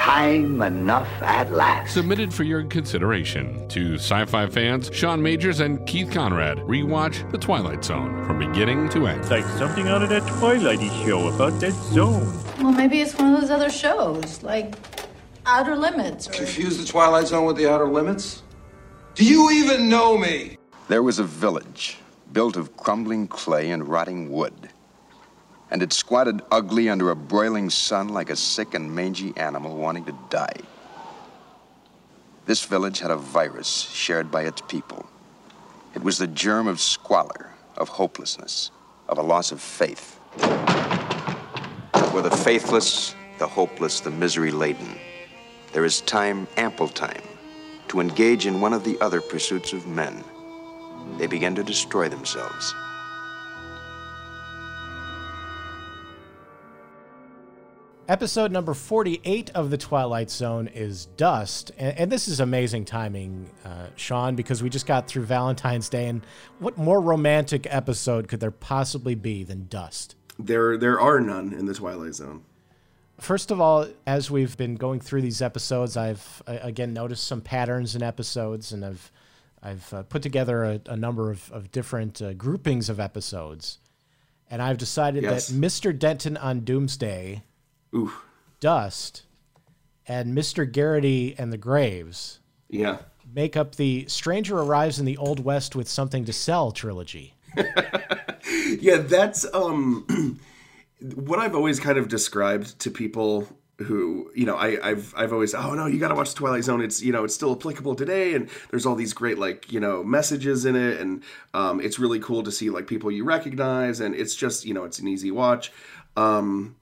time enough at last. Submitted for your consideration to sci fi fans Sean Majors and Keith Conrad. Rewatch The Twilight Zone from beginning to end. It's like something out of that Twilighty show about that zone. Well, maybe it's one of those other shows, like Outer Limits. Or... Confuse the Twilight Zone with the Outer Limits? Do you even know me? There was a village built of crumbling clay and rotting wood. And it squatted ugly under a broiling sun like a sick and mangy animal wanting to die. This village had a virus shared by its people. It was the germ of squalor, of hopelessness, of a loss of faith. For the faithless, the hopeless, the misery laden, there is time, ample time, to engage in one of the other pursuits of men. They begin to destroy themselves. Episode number 48 of The Twilight Zone is Dust. And, and this is amazing timing, uh, Sean, because we just got through Valentine's Day. And what more romantic episode could there possibly be than Dust? There, there are none in The Twilight Zone. First of all, as we've been going through these episodes, I've again noticed some patterns in episodes, and I've I've uh, put together a, a, number of, of different uh, groupings of episodes, and I've decided yes. that Mr. Denton on Doomsday Ooh. Dust, and Mr. Garrity and the Graves. Yeah. Make up the Stranger Arrives in the Old West with Something to Sell trilogy. yeah, that's um what I've always kind of described to people who you know I, have I've always oh no you got to watch Twilight Zone it's you know it's still applicable today and there's all these great like you know messages in it and um, it's really cool to see like people you recognize and it's just you know it's an easy watch um,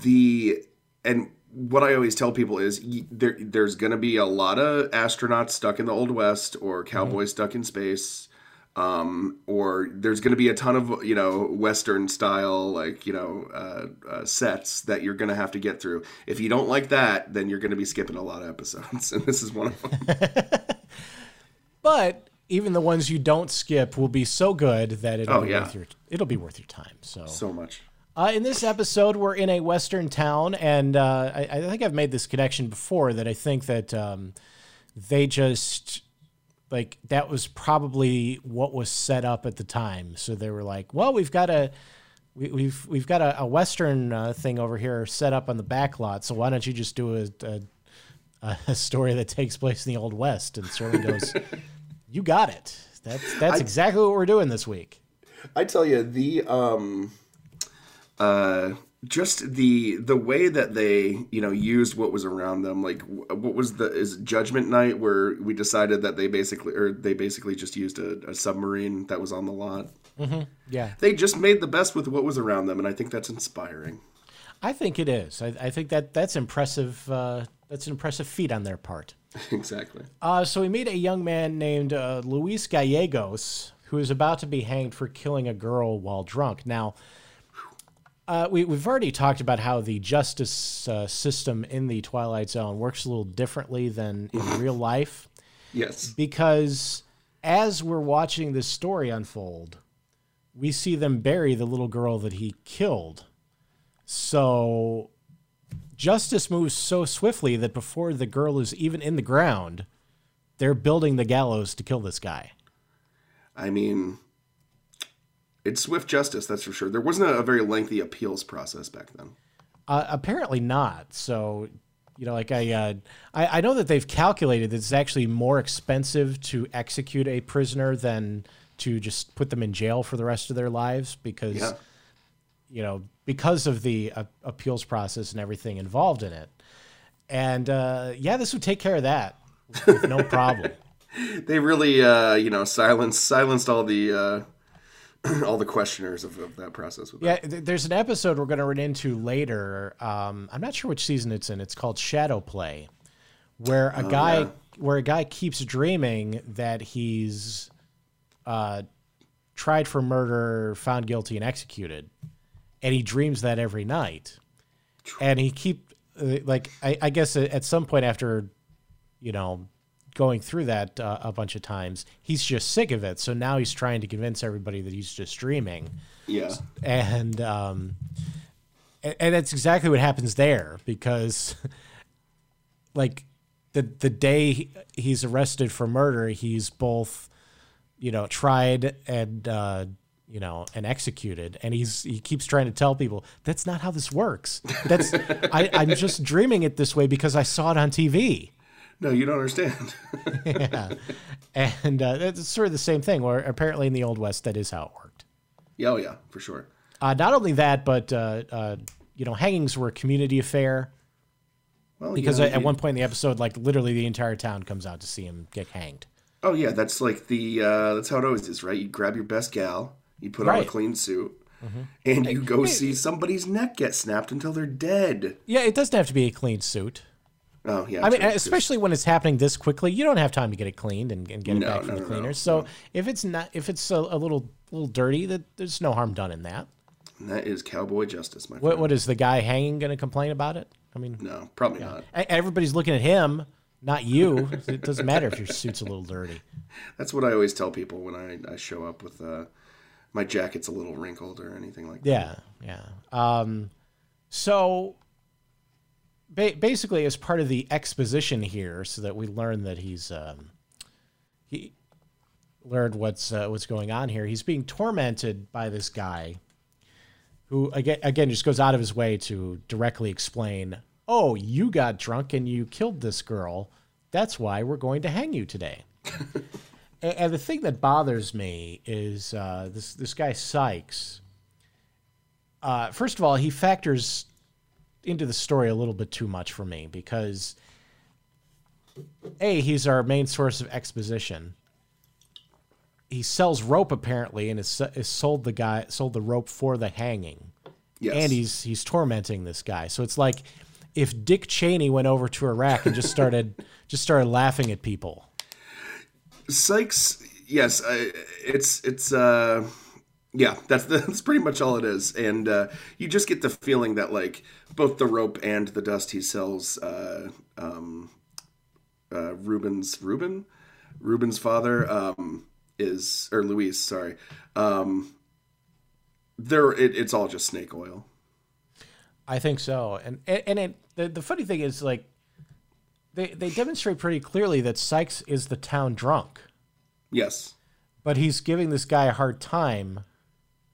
the and what I always tell people is there there's going to be a lot of astronauts stuck in the old west or cowboys mm-hmm. stuck in space um, or there's going to be a ton of you know western style like you know uh, uh, sets that you're going to have to get through if you don't like that then you're going to be skipping a lot of episodes and this is one of them but even the ones you don't skip will be so good that it'll oh, be yeah. worth your it'll be worth your time so so much uh, in this episode, we're in a western town, and uh, I, I, think I've made this connection before that I think that um, they just like that was probably what was set up at the time. So they were like, "Well, we've got a we, have we've, we've got a, a western uh, thing over here set up on the back lot. So why don't you just do a, a, a story that takes place in the old west?" And Serling goes, "You got it. That's that's I, exactly what we're doing this week." I tell you the um uh, just the the way that they you know used what was around them like what was the is judgment night where we decided that they basically or they basically just used a, a submarine that was on the lot? Mm-hmm. yeah. They just made the best with what was around them and i think that's inspiring. I think it is. I, I think that that's impressive uh, that's an impressive feat on their part. Exactly. Uh, so we meet a young man named uh, luis gallegos who is about to be hanged for killing a girl while drunk. Now uh, we, have already talked about how the justice uh, system in the Twilight Zone works a little differently than in real life. Yes. Because as we're watching this story unfold, we see them bury the little girl that he killed. So justice moves so swiftly that before the girl is even in the ground, they're building the gallows to kill this guy. I mean, it's swift justice, that's for sure. There wasn't a, a very lengthy appeals process back then. Uh, apparently not. So, you know, like I, uh, I, I know that they've calculated that it's actually more expensive to execute a prisoner than to just put them in jail for the rest of their lives because, yeah. you know, because of the uh, appeals process and everything involved in it. And uh, yeah, this would take care of that with no problem. they really, uh, you know, silenced silenced all the uh, all the questioners of, of that process. yeah, that. there's an episode we're going to run into later. Um, I'm not sure which season it's in. It's called Shadow Play, where a oh, guy yeah. where a guy keeps dreaming that he's uh, tried for murder, found guilty, and executed, and he dreams that every night, and he keep uh, like I, I guess at some point after you know going through that uh, a bunch of times. He's just sick of it. So now he's trying to convince everybody that he's just dreaming. Yeah. And um, and, and that's exactly what happens there because like the the day he's arrested for murder, he's both you know tried and uh, you know and executed, and he's he keeps trying to tell people that's not how this works. That's I, I'm just dreaming it this way because I saw it on TV. No, you don't understand. yeah. And uh, it's sort of the same thing. Where apparently in the Old West, that is how it worked. yeah, oh yeah, for sure. Uh, not only that, but uh, uh, you know, hangings were a community affair Well, because at you- one point in the episode, like literally the entire town comes out to see him get hanged. Oh yeah, that's like the uh, that's how it always is, right? You grab your best gal, you put on a clean suit, and you go see somebody's neck get snapped until they're dead. Yeah, it doesn't have to be a clean suit. Oh yeah, I mean, true, especially when it's happening this quickly, you don't have time to get it cleaned and, and get it No, back no, from the no, cleaners. no, so if it's not, if it's a, a little little dirty, that there's no harm done in that. that is cowboy justice, my What friend. what is the guy hanging going to complain about it? I mean, No, probably not. e- everybody's looking at him, not you. it doesn't matter if your suit's a little dirty. That's what I always tell people when I, I show up with uh, my jacket's a little wrinkled or anything like that. Yeah, yeah. Um, so ba- basically, as part of the exposition here, so that we learn that he's um, he learned what's uh, what's going on here. He's being tormented by this guy, who again again just goes out of his way to directly explain. Oh, you got drunk and you killed this girl. That's why we're going to hang you today. and, and the thing that bothers me is uh, this this guy Sykes uh, first of all, he factors into the story a little bit too much for me because a he's our main source of exposition. He sells rope apparently, and is, is sold the guy sold the rope for the hanging, Yes. and he's he's tormenting this guy. So it's like if Dick Cheney went over to Iraq and just started just started laughing at people. Sykes, yes, I, it's it's uh, yeah, that's that's pretty much all it is, and uh, you just get the feeling that like both the rope and the dust he sells, uh, um, uh, Ruben's Ruben, Ruben's father, um, is or Luis, sorry, um, there it, it's all just snake oil. I think so, and and and it, the the funny thing is like they they demonstrate pretty clearly that Sykes is the town drunk, Yes, but he's giving this guy a hard time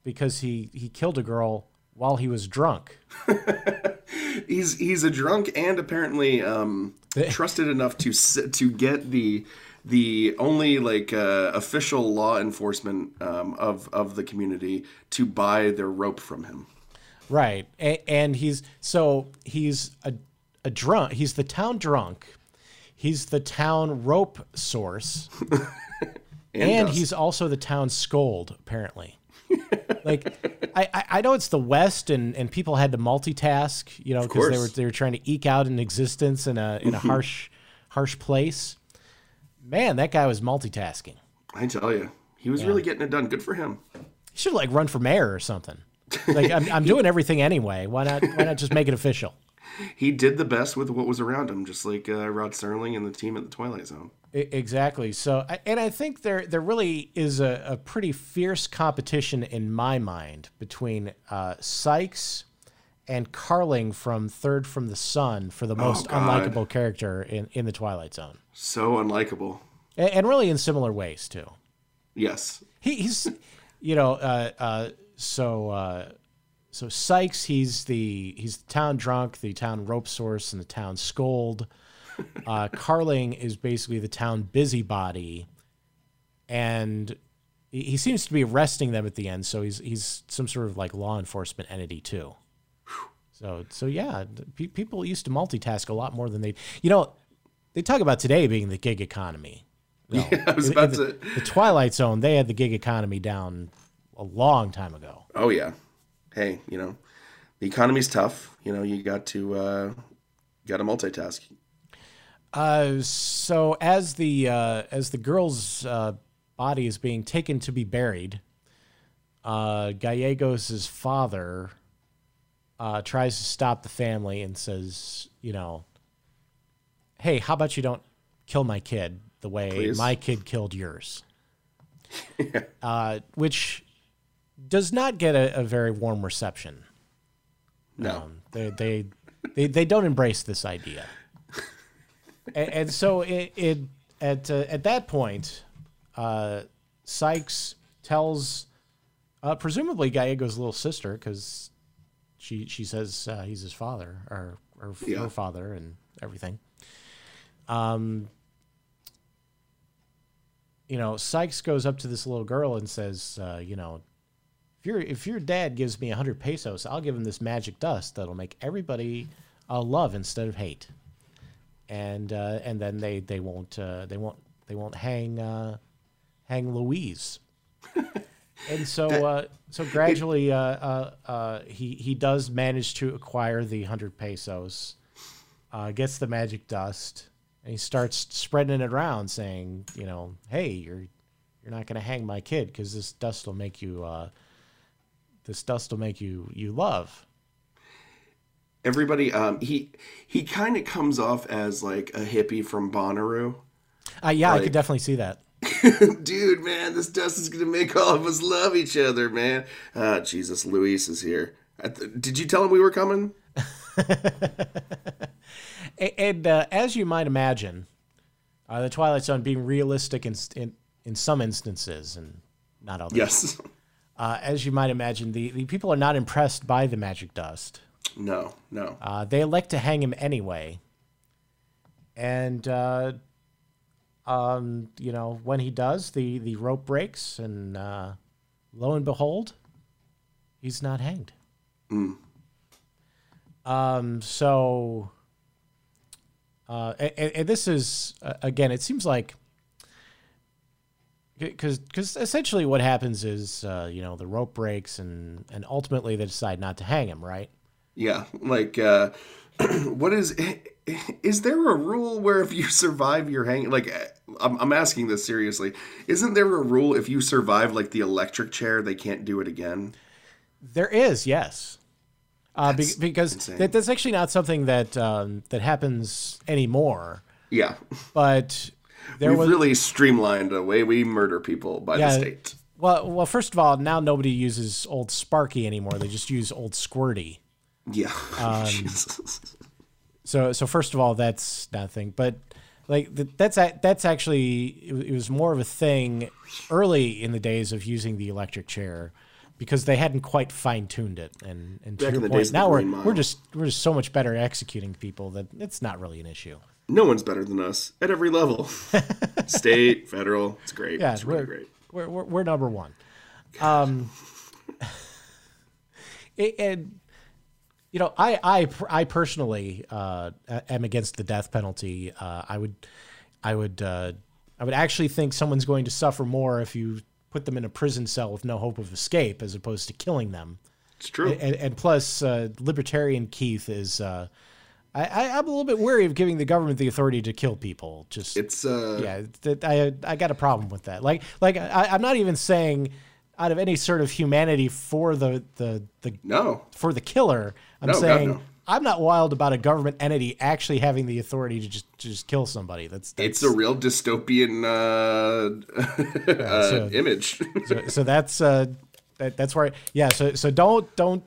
because he he killed a girl while he was drunk. he's he's a drunk and apparently um, trusted enough to to get the the only like uh, official law enforcement um, of of the community to buy their rope from him. Right, and, and he's so he's a a drunk. He's the town drunk. He's the town rope source, and, dust. he's also the town scold. Apparently, like I, I I know it's the West, and and people had to multitask, you know, because they were they were trying to eke out an existence in a in a mm-hmm. harsh harsh place. Man, that guy was multitasking. I tell you, he was really getting it done. Good for him. He should like run for mayor or something. Like I'm, I'm doing everything anyway. Why not? Why not just make it official? He did the best with what was around him, just like uh, Rod Serling and the team at the Twilight Zone. Exactly. So, and I think there there really is a, a pretty fierce competition in my mind between uh, Sykes and Carling from Third from the Sun for the most Oh, unlikable character in, in the Twilight Zone, So unlikable. and, and really in similar ways too. Yes. He, he's, you know, uh, uh, so uh, so Sykes, he's the he's the town drunk, the town rope source, and the town scold. Uh, Carling is basically the town busybody, and he, he seems to be arresting them at the end. So he's he's some sort of like law enforcement entity too. So so yeah, pe- people used to multitask a lot more than they. You know, they talk about today being the gig economy. No. I was about the, to. the Twilight Zone, they had the gig economy down a long time ago. Oh yeah. Hey, you know, the economy's tough. You know, you got to uh, got to multitask. Uh, so as the uh, as the girl's uh, body is being taken to be buried, uh, Gallegos' father uh, tries to stop the family and says, you know, hey, how about you don't kill my kid the way Please. my kid killed yours? uh, which does not get a, a very warm reception. No. Um, they, they they they don't embrace this idea. and, and so it, it at uh, at that point, uh, Sykes tells uh, presumably Gallego's little sister because she she says uh, he's his father or or Yeah. her father and everything. Um, you know, Sykes goes up to this little girl and says, uh, you know, if your if your dad gives me a hundred pesos, I'll give him this magic dust that'll make everybody uh, love instead of hate. And uh, and then they they won't uh, they won't they won't hang uh, hang Luis. and so uh, so gradually uh, uh, uh, he he does manage to acquire the hundred pesos, uh, gets the magic dust, and he starts spreading it around, saying, you know, hey, you're you're not gonna hang my kid because this dust will make you uh, this dust will make you you love. Everybody, um, he he kind of comes off as like a hippie from Bonnaroo. Uh, yeah, I could definitely see that. Dude, man, this dust is gonna make all of us love each other, man. Ah, Jesus, Luis is here. Th- Did you tell him we were coming? And uh, as you might imagine, uh, the Twilight Zone being realistic in, in in some instances and not others. Yes. Uh, as you might imagine, the, the people are not impressed by the magic dust. No, no. Uh, they elect to hang him anyway. And, uh, um, you know, when he does, the, the rope breaks, and uh, lo and behold, he's not hanged. Um, so, uh, and, and this is, uh, again, it seems like because because essentially what happens is uh, you know the rope breaks and and ultimately they decide not to hang him right? Yeah, like uh what is is there a rule where if you survive your hang like I'm, I'm asking this seriously. Isn't there a rule if you survive like the electric chair they can't do it again? There is yes. Uh, be, because that, that's actually not something that um, that happens anymore. Yeah. But there we've was really streamlined the way we murder people by Yeah. the state well well first of all now nobody uses old sparky anymore they just use old squirty yeah Um, Jesus. So so first of all, that's nothing. But like that's that's actually it, was more of a thing early in the days of using the electric chair because they hadn't quite fine tuned it. And and to Back your in the point, days of the now we're we're just we're just so much better at executing people that it's not really an issue. No one's better than us at every level state federal it's great Yeah, it's really we're, great We're, we're we're number one. Um, it- and you know, I I I personally uh, am against the death penalty. Uh, I would I would uh, I would actually think someone's going to suffer more if you put them in a prison cell with no hope of escape, as opposed to killing them. it's true And, and plus, uh, libertarian Keith is. Uh, I, I, I'm a little bit wary of giving the government the authority to kill people. Just it's uh yeah, that I I got a problem with that. Like like I, I'm not even saying out of any sort of humanity for the the the no for the killer. I'm No, God, saying no. I'm not wild about a government entity actually having the authority to just to just kill somebody. That's, that's it's a real dystopian uh, uh so- image so, so that's uh that, that's where yeah so so don't don't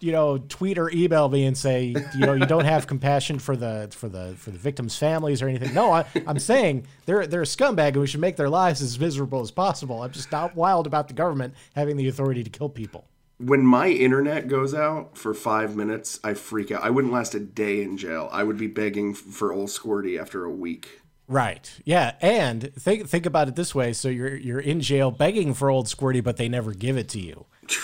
you know tweet or email me and say you know you don't have compassion for the for the for the victims families or anything. No I, i'm saying they're they're a scumbag and we should make their lives as miserable as possible. I'm just not wild about the government having the authority to kill people. When my internet goes out for five minutes, I freak out. I wouldn't last a day in jail. I would be begging for old Squirty after a week. right. Yeah. And think think about it this way. So you're you're in jail begging for old squirty but they never give it to you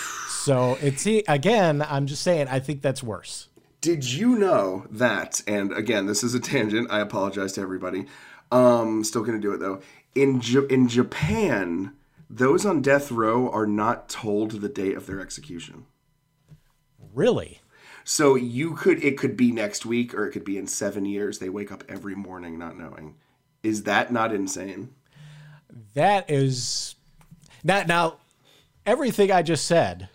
so it's again i'm just saying i think that's worse Did you know that? And again, this is a tangent. I apologize to everybody. Um, still gonna do it though. In J- in Japan, those on death row are not told the date of their execution. really So you could it could be next week or it could be in seven years. They wake up every morning not knowing. Is that not insane? That is now now everything I just said.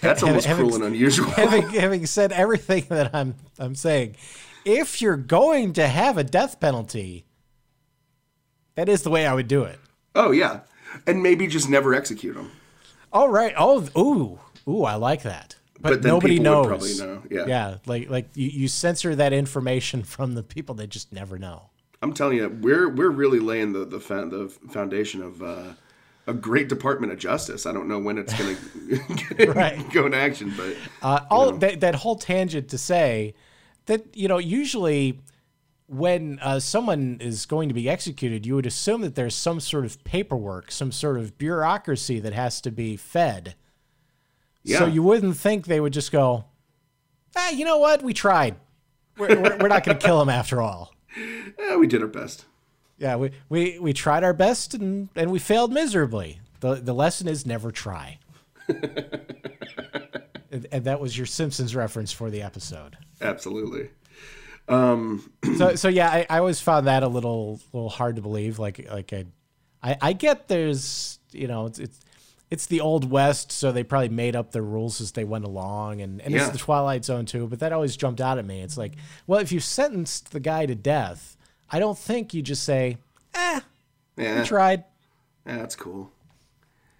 That's almost having- cruel and unusual. Having having said everything that I'm I'm saying, if you're going to have a death penalty, that is the way I would do it. oh yeah, and maybe just never execute them. All right. Oh, ooh, ooh, I like that. But, But then nobody knows. know, yeah. Yeah. Like like you, you censor that information from the people that just never know. I'm telling you, we're we're really laying the the, the foundation of uh, a great Department of Justice. I don't know when it's going to go into action, but Uh, all that, that whole tangent to say that you know usually when uh, someone is going to be executed, you would assume that there's some sort of paperwork, some sort of bureaucracy that has to be fed. yeah, So you wouldn't think they would just go, ah, you know what? We tried. We're, we're, we're not going to kill him after all. yeah, we did our best. Yeah, we, we, we tried our best and, and we failed miserably. The, the lesson is never try. and, and that was your Simpsons reference for the episode. Absolutely. Um, so so yeah, I, I always found that a little little hard to believe. Like like I, I, I get there's you know it's, it's it's the old west, so they probably made up their rules as they went along, and and Yeah. it's the Twilight Zone too. But that always jumped out at me. It's like, well, if you sentenced the guy to death, I don't think you just say, eh, Yeah, we tried. yeah, that's cool.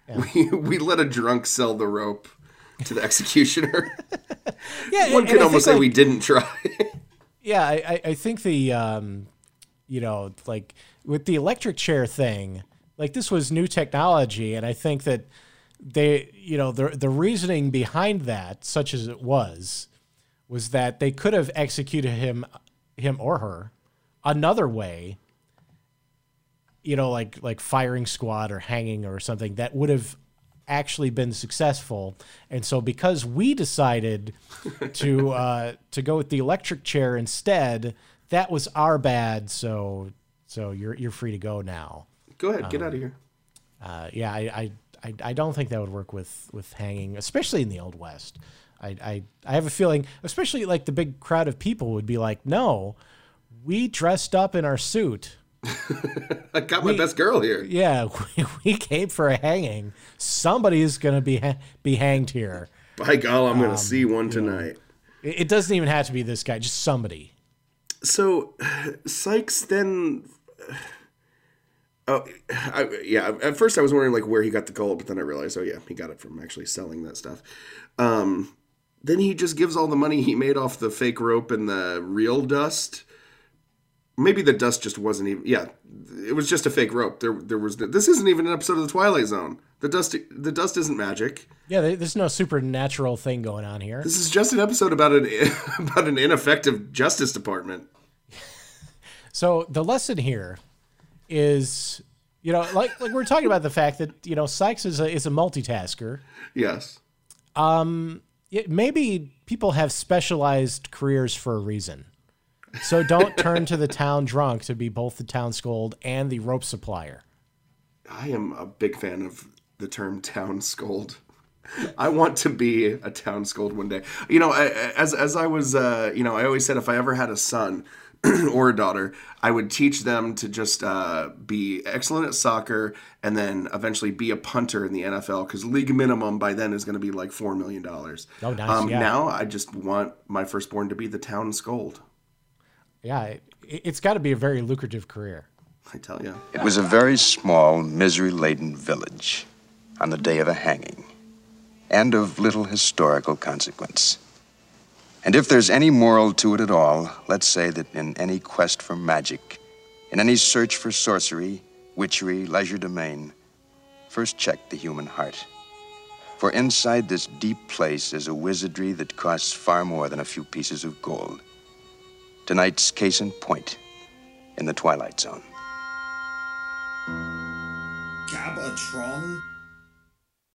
We we let a drunk sell the rope to the executioner. Yeah, One and- could and almost think, say like, we didn't try. Yeah, I, I- I think the um, you know, like with the electric chair thing, like this was new technology, and I think that they, you know, the the reasoning behind that, such as it was, was that they could have executed him, him or her, another way. You know, like like firing squad or hanging or something that would have actually been successful. And so because we decided to uh, to go with the electric chair instead, that was our bad. So so you're you're free to go now. Go ahead, get Um, out of here. Uh, yeah, I, I I I don't think that would work with with hanging, especially in the old west. I I I have a feeling, especially like the big crowd of people would be like, no, we dressed up in our suit. I got my best girl here. Yeah, we, we came for a hanging. Somebody is going to be ha- be hanged here. By God, I'm Um, going to see one tonight. It, it doesn't even have to be this guy, just somebody. So, Sykes then. Oh, I, yeah. At first, I was wondering like where he got the gold, but then I realized, oh yeah, he got it from actually selling that stuff. Um, then he just gives all the money he made off the fake rope and the real dust. Maybe the dust just wasn't even. Yeah, it was just a fake rope. There, there was. This isn't even an episode of the Twilight Zone. The dust, the dust isn't magic. Yeah, there's no supernatural thing going on here. This is just an episode about an about an ineffective Justice Department. So the lesson here is, you know, like like we're talking about the fact that you know Sykes is a is a multitasker. Yes. um It, maybe people have specialized careers for a reason. So don't turn to the town drunk to be both the town scold and the rope supplier. I am a big fan of the term town scold. I want to be a town scold one day. You know, I- as as I was, uh, you know, I always said if I ever had a son or a daughter, I would teach them to just uh, be excellent at soccer and then eventually be a punter in the NFL because league minimum by then is going to be like four million dollars. Oh, nice, Um, yeah. Now I just want my firstborn to be the town scold. Yeah, it, it's got to be a very lucrative career. I tell you. It was a very small, misery laden village on the day of a hanging, and of little historical consequence. And if there's any moral to it at all, let's say that in any quest for magic, in any search for sorcery, witchery, legerdemain, first check the human heart. For inside this deep place is a wizardry that costs far more than a few pieces of gold. Tonight's case in point in the Twilight Zone. Gabatron?